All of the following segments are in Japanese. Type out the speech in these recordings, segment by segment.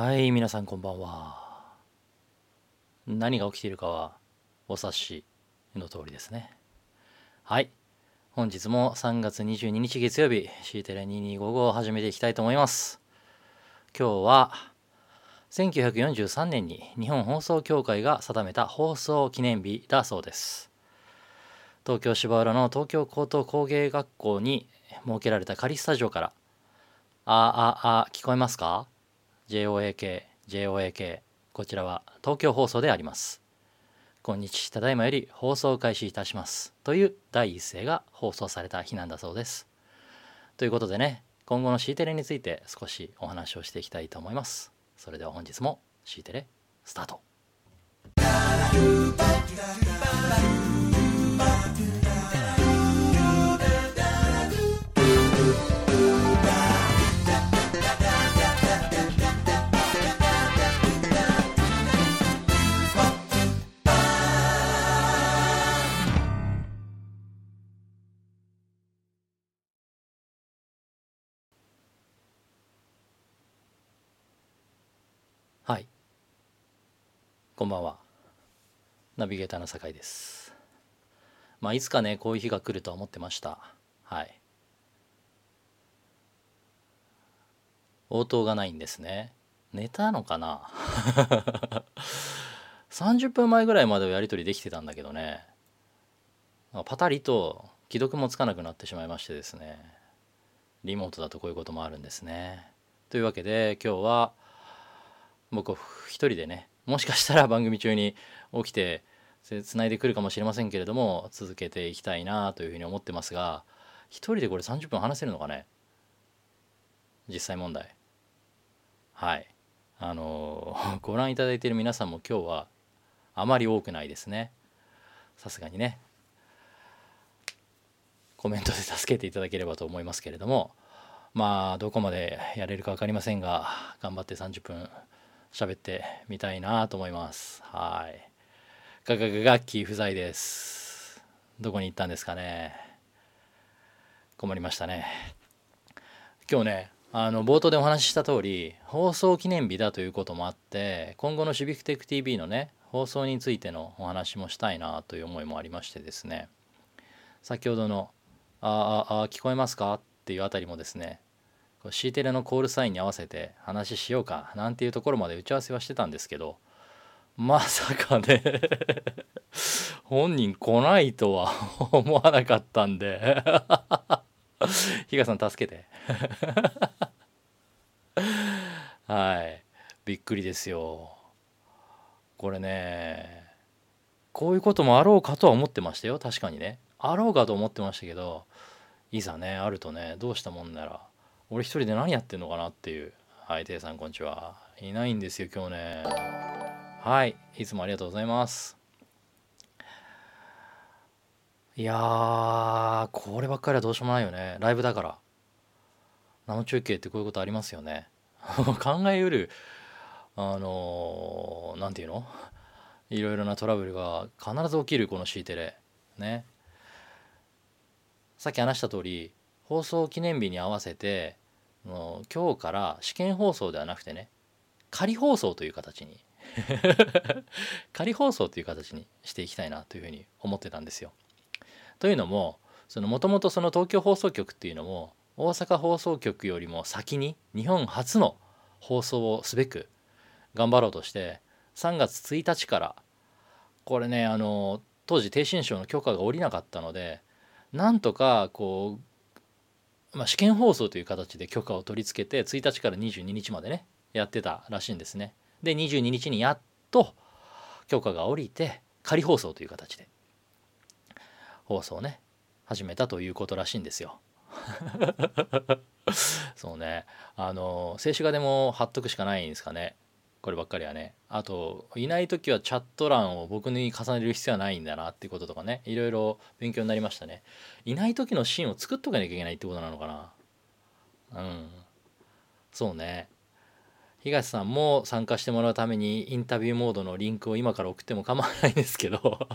はい、皆さんこんばんは。何が起きているかはお察しの通りですね。はい。本日も3月22日月曜日、C テレ2255を始めていきたいと思います。今日は、1943年に日本放送協会が定めた放送記念日だそうです。東京芝浦の東京高等工芸学校に設けられた仮スタジオから、あああ聞こえますか？?JOAK、JOAK、こちらは東京放送であります。今日、ただいまより放送開始いたします。という第一声が放送された日なんだそうです。ということでね、今後の C テレについて少しお話をしていきたいと思います。それでは本日も C テレスタート。こんばんは。ナビゲーターの酒井です。まあ、いつかね、こういう日が来るとは思ってました。はい。応答がないんですね。寝たのかな ?30 分前ぐらいまではやり取りできてたんだけどね。パタリと既読もつかなくなってしまいましてですね。リモートだとこういうこともあるんですね。というわけで今日は僕一人でねもしかしたら番組中に起きてつないでくるかもしれませんけれども続けていきたいなというふうに思ってますが一人でこれ30分話せるのかね？実際問題。はい。あのー ご覧いただいている皆さんも今日はあまり多くないですね。さすがにね。コメントで助けていただければと思いますけれども。まあどこまでやれるか分かりませんが頑張って30分喋ってみたいなと思います。はい。ガガガガッキー不在です。どこに行ったんですかね。困りましたね。今日ねあの冒頭でお話しした通り放送記念日だということもあって今後のシビックテック TV のね放送についてのお話もしたいなという思いもありましてですね。先ほどの「あああ聞こえますか?」っていうあたりもですね C テレのコールサインに合わせて話しようかなんていうところまで打ち合わせはしてたんですけどまさかね本人来ないとは 思わなかったんで比嘉さん助けて。はいびっくりですよ。これねこういうこともあろうかとは思ってましたよ。確かにね。あろうかと思ってましたけどいざねあるとねどうしたもんなら。俺一人で何やってんのかなっていう。はいていさんこんにちは。いないんですよ今日ね。はいいつもありがとうございます。いやーこればっかりはどうしようもないよね。ライブだから。生中継ってこういうことありますよね。考えうるあの何、て言うの？いろいろなトラブルが必ず起きるこの C テレ。ね。さっき話した通り放送記念日に合わせてもう今日から試験放送ではなくてね仮放送という形に 仮放送という形にしていきたいなというふうに思ってたんですよ。というのももともとその東京放送局っていうのも大阪放送局よりも先に日本初の放送をすべく頑張ろうとして3月1日からこれねあの当時逓信省の許可が下りなかったのでなんとかこう、まあ、試験放送という形で許可を取り付けて1日から22日までねやってたらしいんですね。で22日にやっと許可が下りて仮放送という形で放送ね始めたということらしいんですよ。そうねあの静止画でも貼っとくしかないんですかねこればっかりはね。あといない時はチャット欄を僕に重ねる必要はないんだなってこととかね。いろいろ勉強になりましたね。いない時のシーンを作っとかなきゃいけないってことなのかな。うん。そうね。東さんも参加してもらうためにインタビューモードのリンクを今から送っても構わないんですけど。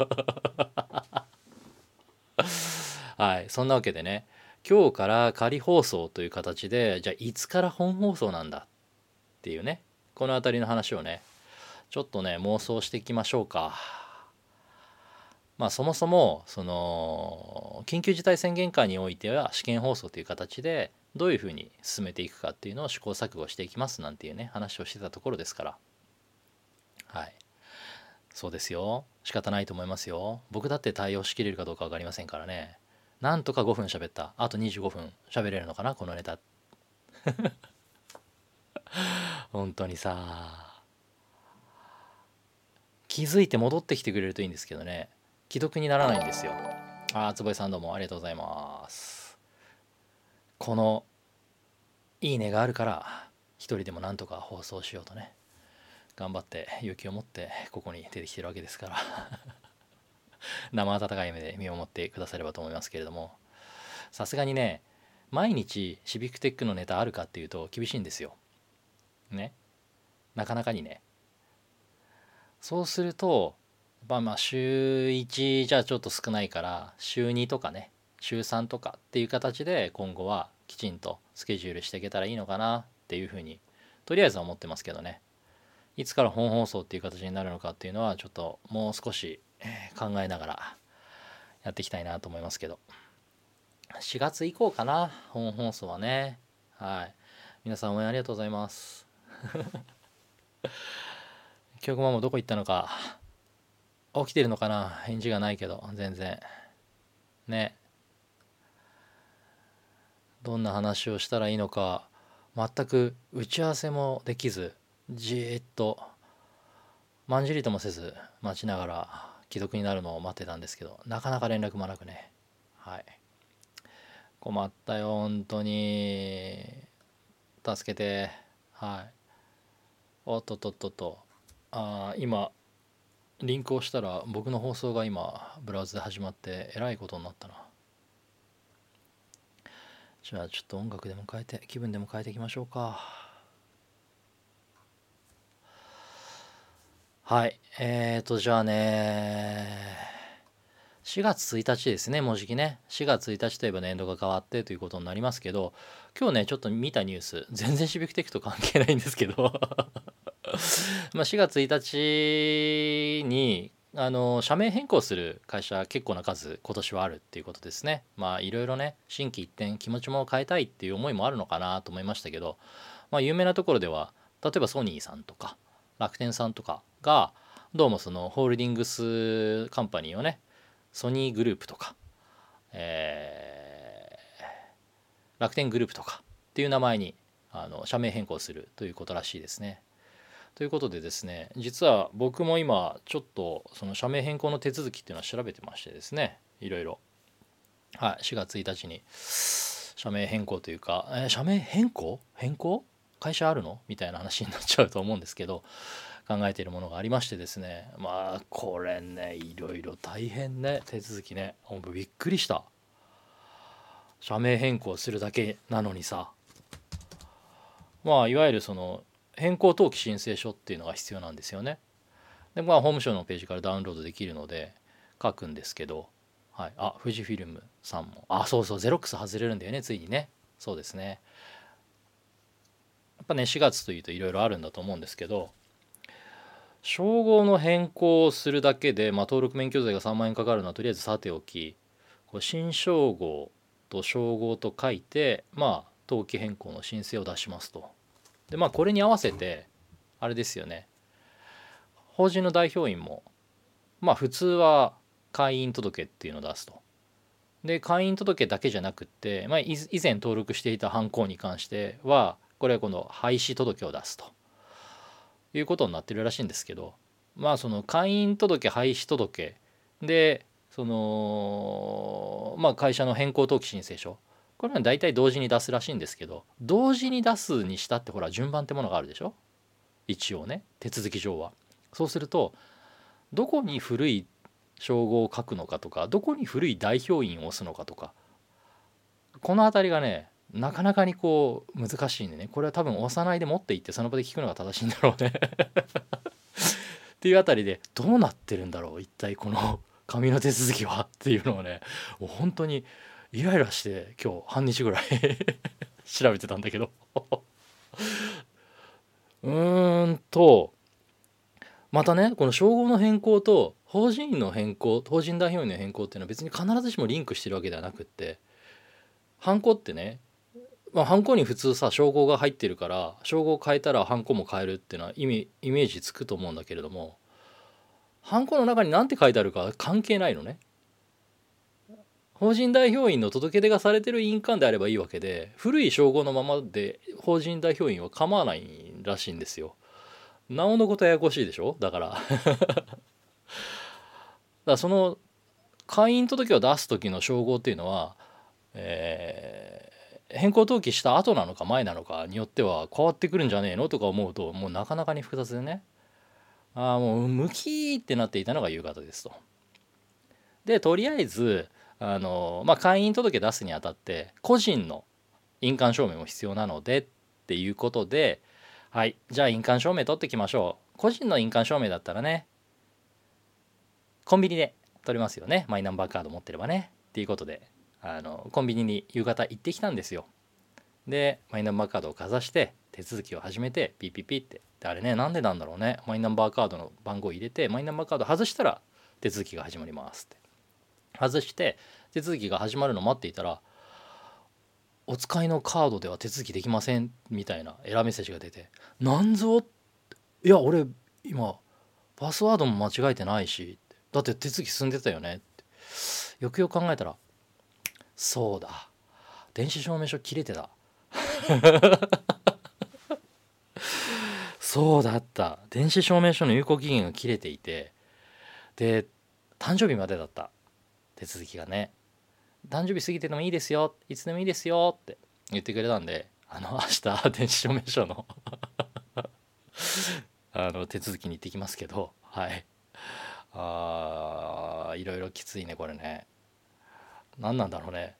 はいそんなわけでね。今日から仮放送という形でじゃあいつから本放送なんだっていうね。この辺りの話をねちょっとね妄想していきましょうか。まあそもそもその緊急事態宣言下においては試験放送という形でどういうふうに進めていくかっていうのを試行錯誤していきますなんていうね話をしてたところですから。はい。そうですよ。仕方ないと思いますよ。僕だって対応しきれるかどうか分かりませんからね。なんとか5分喋った。あと25分喋れるのかなこのネタ。本当にさ気づいて戻ってきてくれるといいんですけどね。既読にならないんですよ。あ坪井さんどうもありがとうございます。このいいねがあるから一人でもなんとか放送しようとね。頑張って勇気を持ってここに出てきてるわけですから。生温かい目で見守ってくださればと思いますけれども。さすがにね毎日シビックテックのネタあるかっていうと厳しいんですよ。ね。なかなかにね。そうするとまあまあ週1じゃちょっと少ないから週2とかね週3とかっていう形で今後はきちんとスケジュールしていけたらいいのかなっていうふうにとりあえずは思ってますけどね。いつから本放送っていう形になるのかっていうのはちょっともう少し考えながらやっていきたいなと思いますけど。4月以降かな本放送はね。はい。皆さん応援ありがとうございます。記憶ママどこ行ったのか。起きてるのかな。返事がないけど。全然。ね。どんな話をしたらいいのか。全く打ち合わせもできず。じーっと。まんじりともせず。待ちながら。既読になるのを待ってたんですけど。なかなか連絡もなくね。はい。困ったよ本当に。助けて。はい。おっとっとっとっと。あ今リンクをしたら僕の放送が今ブラウズで始まってえらいことになったな。じゃあちょっと音楽でも変えて気分でも変えていきましょうか。はい。えーとじゃあね4月1日ですね、もうじきね。4月1日といえば年度が変わってということになりますけど、今日ね、ちょっと見たニュース、全然シビックテックと関係ないんですけど ま4月1日に、あの、社名変更する会社結構な数今年はあるっていうことですね。まあいろいろね、心機一転気持ちも変えたいっていう思いもあるのかなと思いましたけど、まあ有名なところでは、例えばソニーさんとか楽天さんとかが、どうもそのホールディングスカンパニーをねソニーグループとか、えー、楽天グループとかっていう名前にあの社名変更するということらしいですね。ということでですね実は僕も今ちょっとその社名変更の手続きっていうのは調べてましてですねいろいろ、はい、4月1日に社名変更というか、えー、社名変更？変更？会社あるの？みたいな話になっちゃうと思うんですけど考えているものがありましてですねまあこれねいろいろ大変ね手続きねほんとびっくりした。社名変更するだけなのにさ。まあいわゆるその変更登記申請書っていうのが必要なんですよね。でまあ法務省のページからダウンロードできるので書くんですけどはい。あ富士フィルムさんも。あそうそうゼロックス外れるんだよねついにね。そうですね。やっぱね4月というといろいろあるんだと思うんですけど称号の変更をするだけで、まあ、登録免許税が3万円かかるのはとりあえずさておきこ新称号と称号と書いてまあ登記変更の申請を出しますと。でまあこれに合わせてあれですよね法人の代表員もまあ普通は会員届っていうのを出すと。で会員届だけじゃなくって、まあ、以前登録していた犯行に関してはこれは今度廃止届を出すと。いうことになってるらしいんですけどまあその会員届廃止届でそのまあ会社の変更登記申請書これは大体同時に出すらしいんですけど同時に出すにしたってほら順番ってものがあるでしょ？一応ね手続き上は。そうするとどこに古い称号を書くのかとかどこに古い代表員を押すのかとかこの辺りがねなかなかにこう難しいんでね。これは多分押さないで持っていってその場で聞くのが正しいんだろうね。っていうあたりでどうなってるんだろう一体この 紙の手続きはっていうのをね。もう本当にイライラして今日半日ぐらい 調べてたんだけど。うーんとまたねこの称号の変更と法人の変更法人代表員の変更っていうのは別に必ずしもリンクしてるわけではなくってハンコってねまあ、ハンコに普通さ称号が入ってるから称号変えたらハンコも変えるっていうのは意味イメージつくと思うんだけれどもハンコの中に何て書いてあるか関係ないのね。法人代表員の届け出がされてる印鑑であればいいわけで古い称号のままで法人代表員は構わないらしいんですよ。なおのことややこしいでしょ？だから だその会員届を出す時の称号っていうのは、えー、変更登記した後なのか前なのかによっては変わってくるんじゃねえのとか思うともうなかなかに複雑でね。ああもうムキーってなっていたのが夕方ですと。でとりあえずあの、まあ、会員届出すにあたって個人の印鑑証明も必要なのでっていうことではいじゃあ印鑑証明取ってきましょう。個人の印鑑証明だったらねコンビニで取れますよね。マイナンバーカード持ってればね。っていうことで。あのコンビニに夕方行ってきたんですよ。でマイナンバーカードをかざして手続きを始めてピピピって。であれねなんでなんだろうね。マイナンバーカードの番号を入れてマイナンバーカード外したら手続きが始まりますって。外して手続きが始まるのを待っていたらお使いのカードでは手続きできませんみたいなエラーメッセージが出てなんぞいや俺今パスワードも間違えてないしだって手続き進んでたよねって。よくよく考えたらそうだ。電子証明書切れてた。そうだった。電子証明書の有効期限が切れていて。で誕生日までだった。手続きがね。誕生日過ぎててもいいですよ。いつでもいいですよって言ってくれたんであの明日電子証明書の あの手続きに行ってきますけどはい。あーいろいろきついねこれね。何なんだろうね。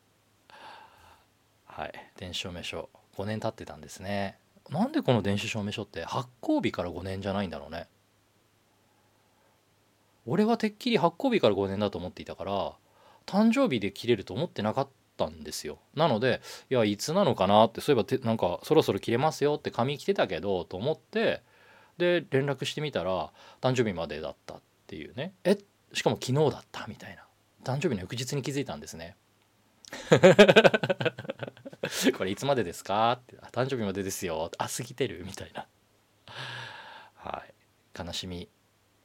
はい。電子証明書。5年経ってたんですね。なんでこの電子証明書って発行日から5年じゃないんだろうね。俺はてっきり発行日から5年だと思っていたから誕生日で切れると思ってなかったんですよ。なのでいやいつなのかなってそういえばてなんかそろそろ切れますよって紙来てたけどと思ってで連絡してみたら誕生日までだったっていうね。えしかも昨日だったみたいな誕生日の翌日に気づいたんですね。これいつまでですか?」って「誕生日までですよ」あ過ぎてる。みたいな。はい。悲しみ。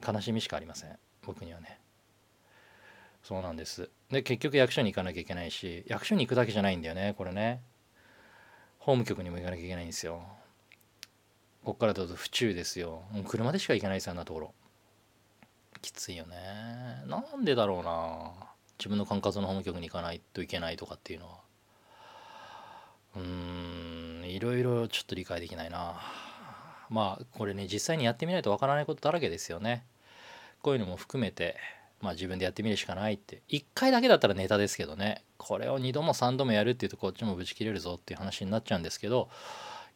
悲しみしかありません。僕にはね。そうなんです。で結局役所に行かなきゃいけないし役所に行くだけじゃないんだよねこれね。法務局にも行かなきゃいけないんですよ。こっからだと府中ですよ。もう車でしか行けないですよあんなところ。きついよね。なんでだろうな自分の管轄の法務局に行かないといけないとかっていうのはうーんいろいろちょっと理解できないな。まあこれね実際にやってみないとわからないことだらけですよね。こういうのも含めてまあ自分でやってみるしかないって。1回だけだったらネタですけどね。これを2度も3度もやるっていうとこっちもぶち切れるぞっていう話になっちゃうんですけど、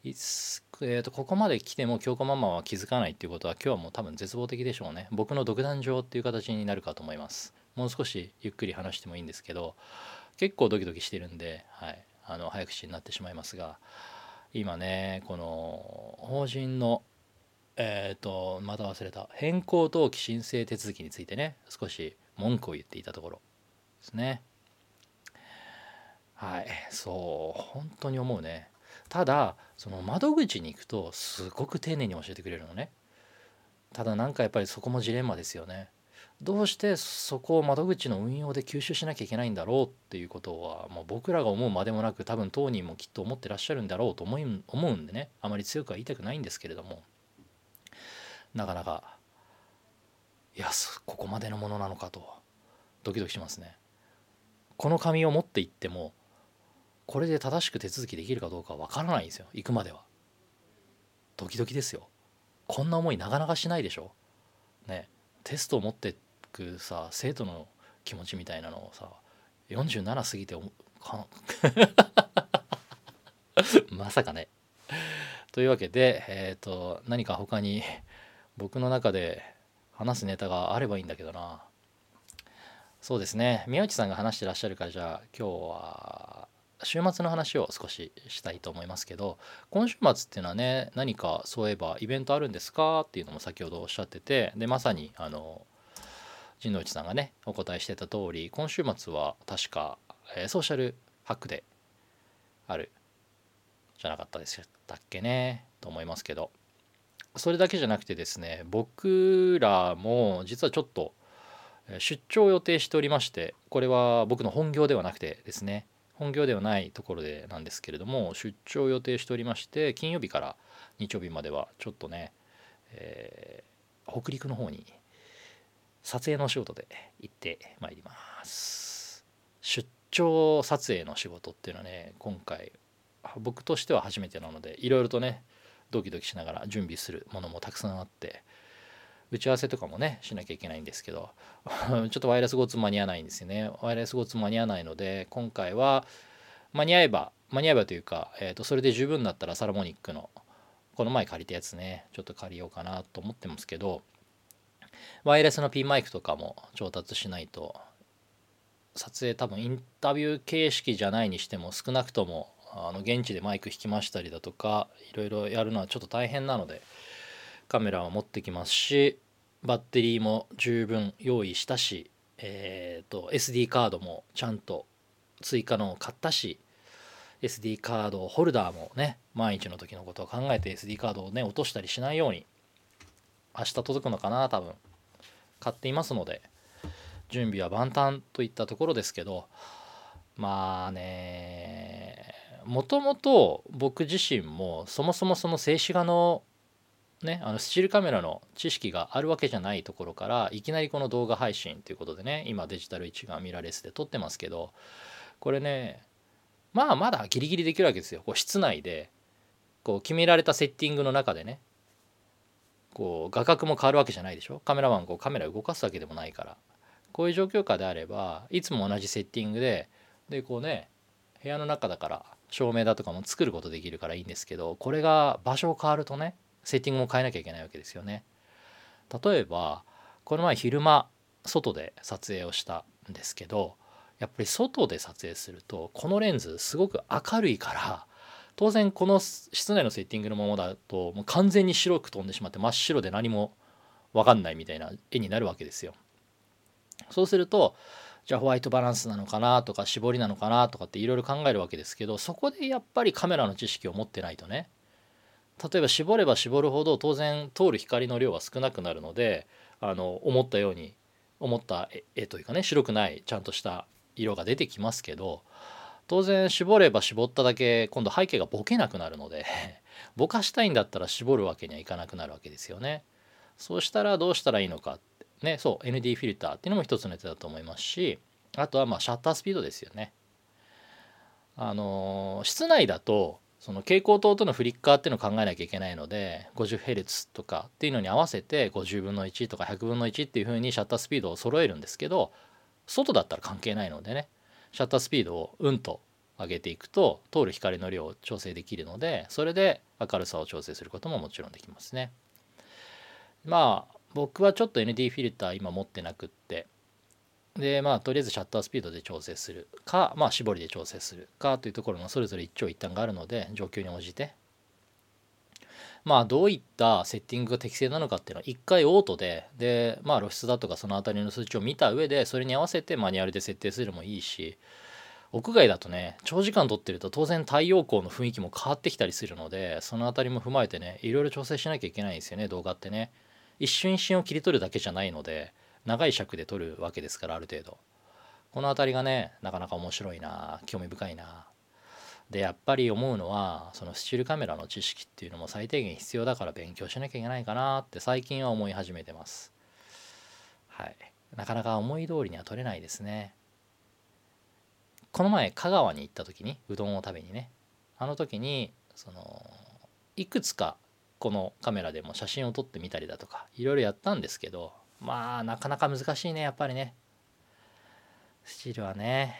えー、とここまで来ても京子ママは気づかないっていうことは今日はもう多分絶望的でしょうね。僕の独壇場っていう形になるかと思います。もう少しゆっくり話してもいいんですけど結構ドキドキしてるんで、はい、あの早口になってしまいますが今ねこの法人のえっ、ー、とまた忘れた変更登記申請手続きについてね少し文句を言っていたところですね。はい。そう本当に思うね。ただその窓口に行くとすごく丁寧に教えてくれるのね。ただなんかやっぱりそこもジレンマですよね。どうしてそこを窓口の運用で吸収しなきゃいけないんだろうっていうことはもう僕らが思うまでもなく多分当人もきっと思ってらっしゃるんだろうと思い思うんでねあまり強くは言いたくないんですけれどもなかなかいやここまでのものなのかとドキドキしますね。この紙を持っていってもこれで正しく手続きできるかどうかわからないんですよ行くまでは。ドキドキですよ。こんな思いなかなかしないでしょ。ねテストを持ってくさ生徒の気持ちみたいなのをさ47過ぎて まさかね。というわけで、えーと、何か他に僕の中で話すネタがあればいいんだけどな。そうですね。宮内さんが話してらっしゃるからじゃあ今日は週末の話を少ししたいと思いますけど今週末っていうのはね何かそういえばイベントあるんですか？っていうのも先ほどおっしゃっててでまさにあの陣内さんがねお答えしてた通り今週末は確か、えー、ソーシャルハックであるじゃなかったでしたっけねと思いますけど。それだけじゃなくてですね僕らも実はちょっと出張を予定しておりましてこれは僕の本業ではなくてですね本業ではないところでなんですけれども出張を予定しておりまして金曜日から日曜日まではちょっとね、えー、北陸の方に撮影の仕事で行ってまいります。出張撮影の仕事っていうのはね今回僕としては初めてなのでいろいろとねドキドキしながら準備するものもたくさんあって打ち合わせとかもねしなきゃいけないんですけど ちょっとワイヤレス GO2 間に合わないんですよね。ワイヤレス GO2 間に合わないので今回は間に合えば間に合えばというか、えー、とそれで十分だったらサラモニックのこの前借りたやつねちょっと借りようかなと思ってますけどワイヤレスのピンマイクとかも調達しないと撮影多分インタビュー形式じゃないにしても少なくともあの現地でマイク弾きましたりだとかいろいろやるのはちょっと大変なのでカメラを持ってきますしバッテリーも十分用意したし、えーと、SD カードもちゃんと追加のを買ったし SD カードホルダーもね万一の時のことを考えて SD カードをね落としたりしないように明日届くのかな多分。買っていますので準備は万端といったところですけどまあねもともと僕自身もそもそもその静止画のねあのスチールカメラの知識があるわけじゃないところからいきなりこの動画配信ということでね今デジタル一眼ミラーレスで撮ってますけどこれねまあまだギリギリできるわけですよ。こう室内でこう決められたセッティングの中でねこう画角も変わるわけじゃないでしょ？カメラマンこうカメラ動かすわけでもないからこういう状況下であればいつも同じセッティングででこうね部屋の中だから照明だとかも作ることできるからいいんですけどこれが場所を変わるとねセッティングも変えなきゃいけないわけですよね。例えばこの前昼間外で撮影をしたんですけどやっぱり外で撮影するとこのレンズすごく明るいから当然この室内のセッティングのままだともう完全に白く飛んでしまって真っ白で何も分かんないみたいな絵になるわけですよ。そうするとじゃあホワイトバランスなのかなとか絞りなのかなとかっていろいろ考えるわけですけどそこでやっぱりカメラの知識を持ってないとね例えば絞れば絞るほど当然通る光の量は少なくなるのであの思ったように思った絵というかね白くないちゃんとした色が出てきますけど当然絞れば絞っただけ今度背景がボケなくなるので ぼかしたいんだったら絞るわけにはいかなくなるわけですよね。そうしたらどうしたらいいのかねそう ND フィルターっていうのも一つのやつだと思いますしあとはまあシャッタースピードですよね。あの室内だとその蛍光灯とのフリッカーっていうのを考えなきゃいけないので 50Hz とかっていうのに合わせて50分の1とか100分の1っていう風にシャッタースピードを揃えるんですけど外だったら関係ないのでねシャッタースピードをうんと上げていくと通る光の量を調整できるのでそれで明るさを調整することももちろんできますね。まあ僕はちょっと ND フィルター今持ってなくってでまあとりあえずシャッタースピードで調整するかまあ絞りで調整するかというところのそれぞれ一長一短があるので状況に応じてまあどういったセッティングが適正なのかっていうのは一回オートででまあ露出だとかその辺りの数値を見た上でそれに合わせてマニュアルで設定するのもいいし屋外だとね長時間撮ってると当然太陽光の雰囲気も変わってきたりするのでその辺りも踏まえてねいろいろ調整しなきゃいけないんですよね動画ってね。一瞬一瞬を切り取るだけじゃないので長い尺で撮るわけですからある程度この辺りがねなかなか面白いな興味深いなでやっぱり思うのはそのスチールカメラの知識っていうのも最低限必要だから勉強しなきゃいけないかなって最近は思い始めてます。はい。なかなか思い通りには撮れないですね。この前香川に行った時にうどんを食べにね。あの時にそのいくつかこのカメラでも写真を撮ってみたりだとかいろいろやったんですけどまあなかなか難しいねやっぱりね。スチールはね。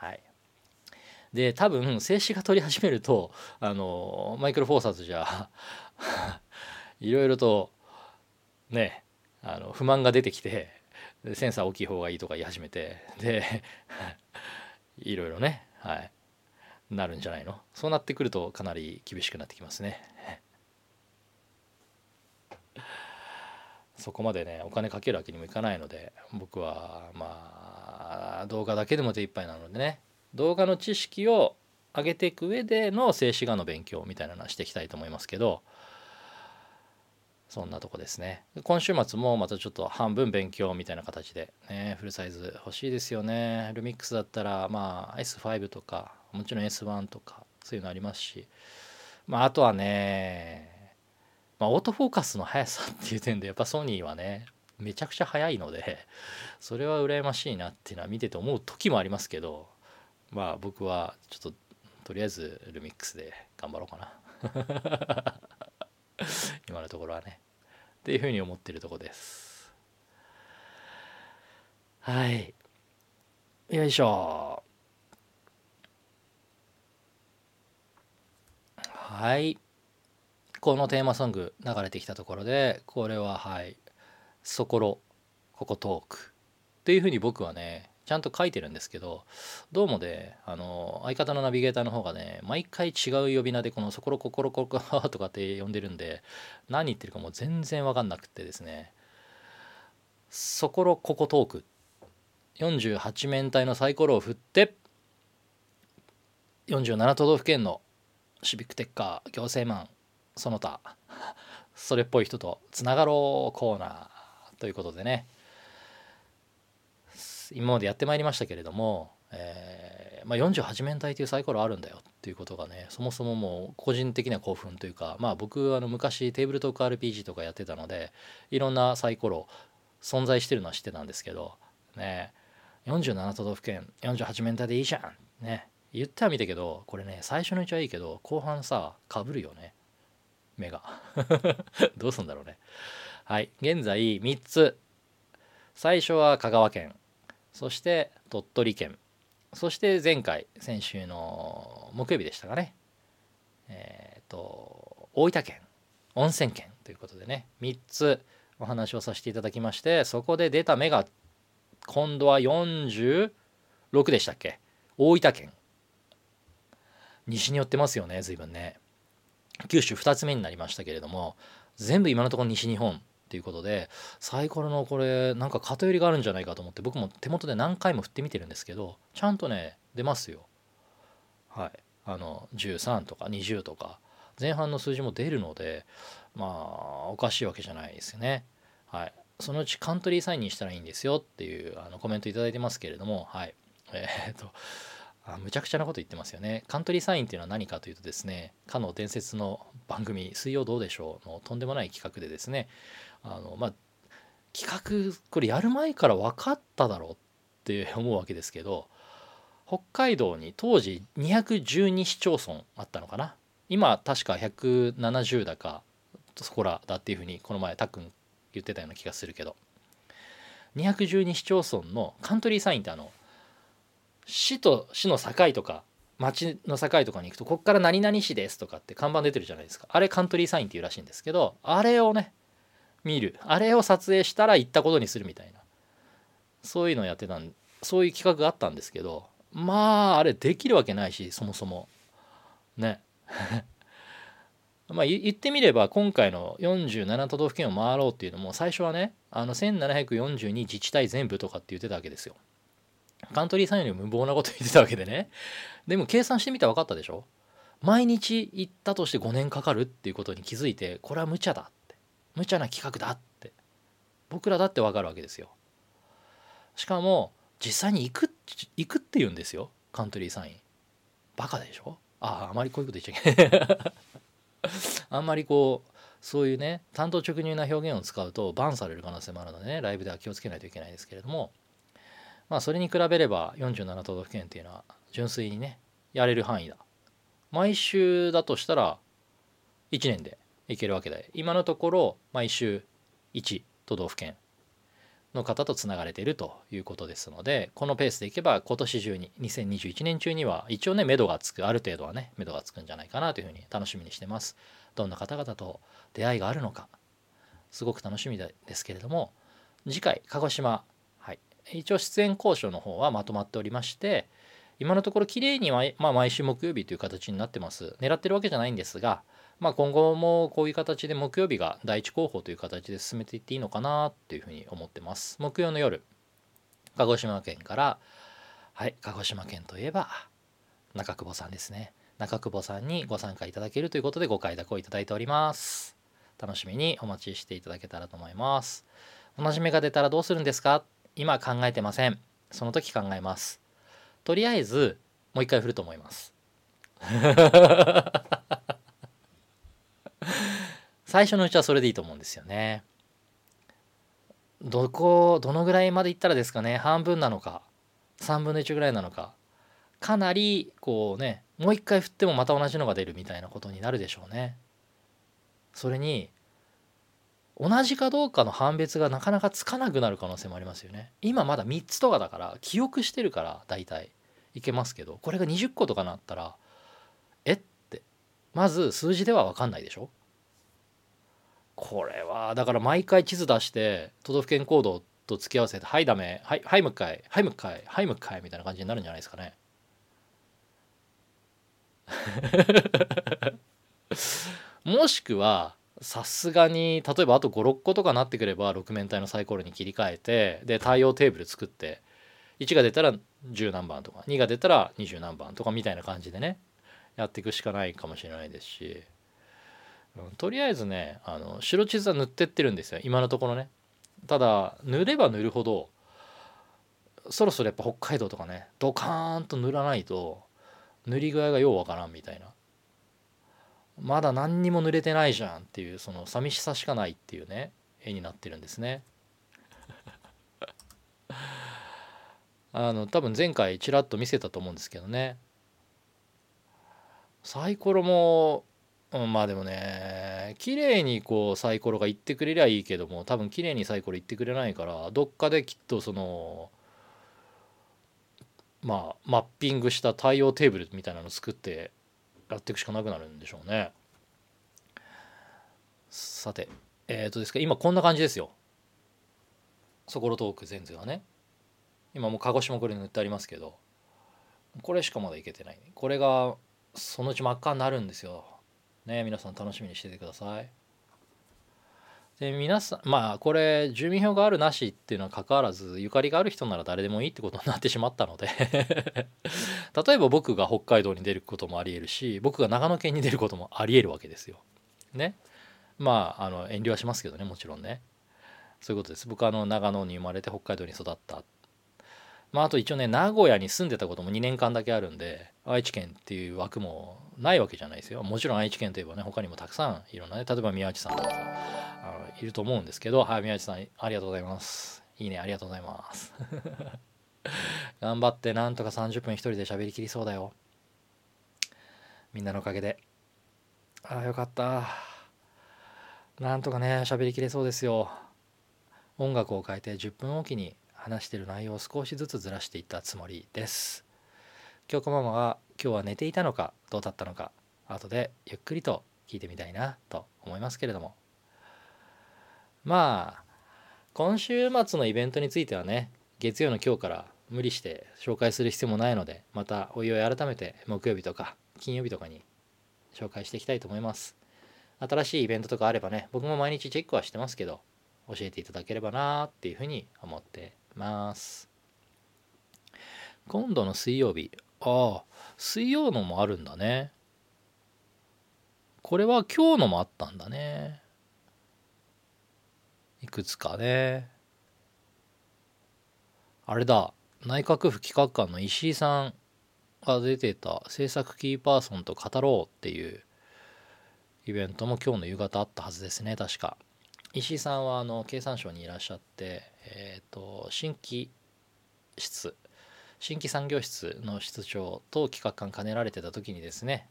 はい。で多分静止画撮り始めるとあのマイクロフォーサーズじゃ いろいろとねあの不満が出てきてセンサー大きい方がいいとか言い始めてで いろいろねはいなるんじゃないの？そうなってくるとかなり厳しくなってきますね。そこまでねお金かけるわけにもいかないので僕はまあ動画だけでも手一杯なのでね動画の知識を上げていく上での静止画の勉強みたいなのはしていきたいと思いますけどそんなとこですね。今週末もまたちょっと半分勉強みたいな形でねフルサイズ欲しいですよね。ルミックスだったらまあ S5 とかもちろん S1 とかそういうのありますし。まああとはねまあオートフォーカスの速さっていう点でやっぱソニーはねめちゃくちゃ速いのでそれは羨ましいなっていうのは見てて思う時もありますけどまあ僕はちょっととりあえずルミックスで頑張ろうかな。今のところはね。っていうふうに思ってるとこです。はい。よいしょ。はい。このテーマソング流れてきたところでこれははい「そころここトーク」っていうふうに僕はねちゃんと書いてるんですけどどうもであの相方のナビゲーターの方がね毎回違う呼び名でこの「そころこころここ」とかって呼んでるんで何言ってるかもう全然分かんなくってですね「そころここトーク」48面体のサイコロを振って47都道府県のシビックテッカー行政マンその他それっぽい人とつながろうコーナーということでね。今までやってまいりましたけれども、えーまあ、48面体というサイコロあるんだよっていうことがねそもそももう個人的な興奮というかまあ僕あの昔テーブルトーク RPG とかやってたのでいろんなサイコロ存在してるのは知ってたんですけどね47都道府県48面体でいいじゃんね言ってはみたけどこれね最初のうちはいいけど後半さかぶるよね目が。どうすんだろうね。はい現在3つ。最初は香川県。そして鳥取県。そして前回先週の木曜日でしたかね。えっ、ー、と大分県。温泉県。ということでね。3つお話をさせていただきましてそこで出た目が今度は46でしたっけ。大分県。西に寄ってますよね随分ね。九州2つ目になりましたけれども全部今のところ西日本。っていうことでサイコロのこれなんか偏りがあるんじゃないかと思って僕も手元で何回も振ってみてるんですけどちゃんとね出ますよ。はい。あの13とか20とか前半の数字も出るのでまあおかしいわけじゃないですよね。はい。そのうちカントリーサインにしたらいいんですよっていうあのコメント頂いてますけれどもはい。えー、っとあむちゃくちゃなこと言ってますよね。カントリーサインっていうのは何かというとですね、かの伝説の番組、水曜どうでしょうのとんでもない企画でですね、あのまあ企画これやる前から分かっただろうって思うわけですけど北海道に当時212市町村あったのかな今確か170だかそこらだっていうふうにこの前たっくん言ってたような気がするけど212市町村のカントリーサインってあの市と市の境とか町の境とかに行くとこっから何々市ですとかって看板出てるじゃないですか。あれカントリーサインっていうらしいんですけどあれをね見る。あれを撮影したら行ったことにするみたいな。そういうのやってたんそういう企画があったんですけどまああれできるわけないしそもそも。ね。まあ言ってみれば今回の47都道府県を回ろうっていうのも最初はねあの1742自治体全部とかって言ってたわけですよ。カントリーさんより無謀なこと言ってたわけでね。でも計算してみたら分かったでしょ？毎日行ったとして5年かかるっていうことに気づいてこれは無茶だって。無茶な企画だって。僕らだってわかるわけですよ。しかも実際に行く行くって言うんですよ。カントリーサインバカでしょ？あああまりこういうこと言っちゃいけない。あんまりこうそういうね単刀直入な表現を使うとバンされる可能性もあるのでね。ライブでは気をつけないといけないですけれども。まあそれに比べれば47都道府県っていうのは純粋にねやれる範囲だ。毎週だとしたら1年でいけるわけで今のところ毎週1都道府県の方とつながれているということですのでこのペースでいけば今年中に2021年中には一応ね目処がつくある程度はね目処がつくんじゃないかなというふうに楽しみにしてます。どんな方々と出会いがあるのかすごく楽しみですけれども次回鹿児島一応出演交渉の方はまとまっておりまして今のところ綺麗にまあ、毎週木曜日という形になってます。狙ってるわけじゃないんですが、まあ、今後もこういう形で木曜日が第一候補という形で進めていっていいのかなっていうふうに思ってます。木曜の夜鹿児島県からはい鹿児島県といえば中久保さんですね。中久保さんにご参加いただけるということでご快諾をいただいております。楽しみにお待ちしていただけたらと思います。同じ目が出たらどうするんですか今考えてません。その時考えます。とりあえずもう一回振ると思います。最初のうちはそれでいいと思うんですよね。どこどのぐらいまでいったらですかね。半分なのか。3分の1ぐらいなのか。かなりこうねもう一回振ってもまた同じのが出るみたいなことになるでしょうね。それに同じかどうかの判別がなかなかつかなくなる可能性もありますよね。今まだ3つとかだから記憶してるから大体。いけますけどこれが20個とかなったらえって。まず数字では分かんないでしょ？これはだから毎回地図出して都道府県コードと付き合わせて「はいダメ。はいはいもう一回。はいもう一回。はいもう一回」みたいな感じになるんじゃないですかね。もしくはさすがに例えばあと56個とかなってくれば6面体のサイコロに切り替えてで対応テーブル作って1が出たら10何番とか2が出たら20何番とかみたいな感じでねやっていくしかないかもしれないですし、うん、とりあえずねあの白地図は塗ってってるんですよ。今のところね。ただ塗れば塗るほどそろそろやっぱ北海道とかねドカーンと塗らないと塗り具合がようわからんみたいな。まだ何にも濡れてないじゃんっていうその寂しさしかないっていうね絵になってるんですね。あの多分前回ちらっと見せたと思うんですけどねサイコロも、うん、まあでもね綺麗にこうサイコロがいってくれりゃいいけども多分綺麗にサイコロいってくれないからどっかできっとそのまあマッピングした対応テーブルみたいなの作ってやっていくしかなくなるんでしょうね。さてえっ、ー、とですか今こんな感じですよ。そころトーク全図がね。今もう鹿児島これ塗ってありますけどこれしかまだいけてない。これがそのうち真っ赤になるんですよ。ね皆さん楽しみにしててください。で皆さんまあこれ住民票があるなしっていうのはかかわらずゆかりがある人なら誰でもいいってことになってしまったので 例えば僕が北海道に出ることもありえるし僕が長野県に出ることもありえるわけですよ。ね。まああの遠慮はしますけどねもちろんね。そういうことです。僕はあの長野に生まれて北海道に育ったまあ、あと一応ね名古屋に住んでたことも2年間だけあるんで愛知県っていう枠もないわけじゃないですよ。もちろん愛知県といえばね他にもたくさんいろんなね例えば宮内さんとかあのいると思うんですけどはい宮内さんありがとうございます。いいねありがとうございます。頑張ってなんとか30分一人で喋りきりそうだよ。みんなのおかげで。ああよかった。なんとかね喋りきれそうですよ。音楽を変えて10分おきに話してる内容を少しずつずらしていったつもりです。京子ママが今日は寝ていたのかどうだったのか後でゆっくりと聞いてみたいなと思いますけれども。まあ今週末のイベントについてはね月曜の今日から無理して紹介する必要もないのでまたおいおい改めて木曜日とか金曜日とかに紹介していきたいと思います。新しいイベントとかあればね僕も毎日チェックはしてますけど教えていただければなっていうふうに思ってます。今度の水曜日。ああ水曜のもあるんだね。これは今日のもあったんだね。いくつかね。あれだ。内閣府企画官の石井さんが出てた。制作キーパーソンと語ろうっていうイベントも今日の夕方あったはずですね確か。石井さんはあの経産省にいらっしゃって、えーと、新規室新規産業室の室長と企画官兼ねられてた時にですね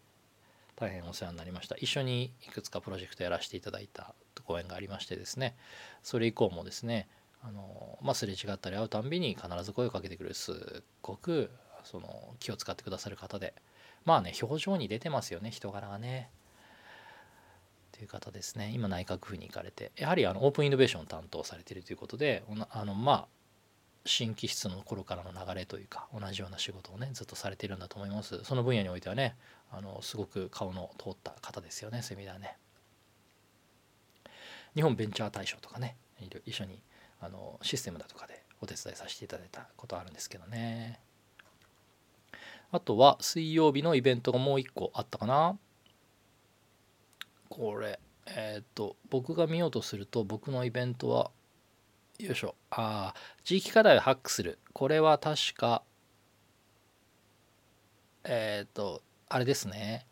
大変お世話になりました。一緒にいくつかプロジェクトやらせていただいた講演がありましてですねそれ以降もですねあの、まあ、すれ違ったり会うたんびに必ず声をかけてくるすっごくその気を使ってくださる方でまあね表情に出てますよね人柄がね。という方ですね。今内閣府に行かれてやはりあのオープンイノベーションを担当されているということであのまあ新規室の頃からの流れというか同じような仕事をねずっとされているんだと思います。その分野においてはねあのすごく顔の通った方ですよねそういう意味ではね。日本ベンチャー大賞とかね一緒にあのシステムだとかでお手伝いさせていただいたことあるんですけどね。あとは水曜日のイベントがもう一個あったかな。これえっ、ー、と僕が見ようとすると僕のイベントはよいしょああ地域課題をハックする。これは確かえっ、ー、とあれですね。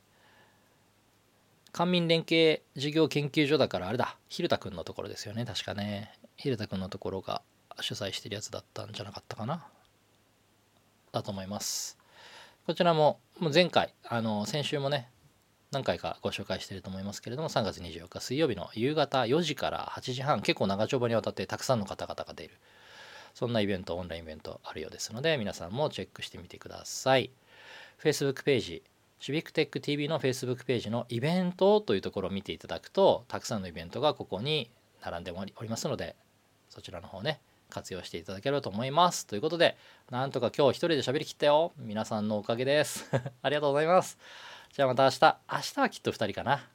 官民連携事業研究所だからあれだ。蛭田君のところですよね確かね。蛭田君のところが主催してるやつだったんじゃなかったかな。だと思います。こちらももう前回あの先週もね何回かご紹介していると思いますけれども3月24日水曜日の夕方4時から8時半結構長丁場にわたってたくさんの方々が出るそんなイベントオンラインイベントあるようですので皆さんもチェックしてみてください。Facebook ページシビックテック TV の Facebook ページのイベントというところを見ていただくとたくさんのイベントがここに並んでおりますのでそちらの方ね活用していただければと思います。ということでなんとか今日一人で喋りきったよ。皆さんのおかげです。ありがとうございます。じゃあまた明日。明日はきっと2人かな。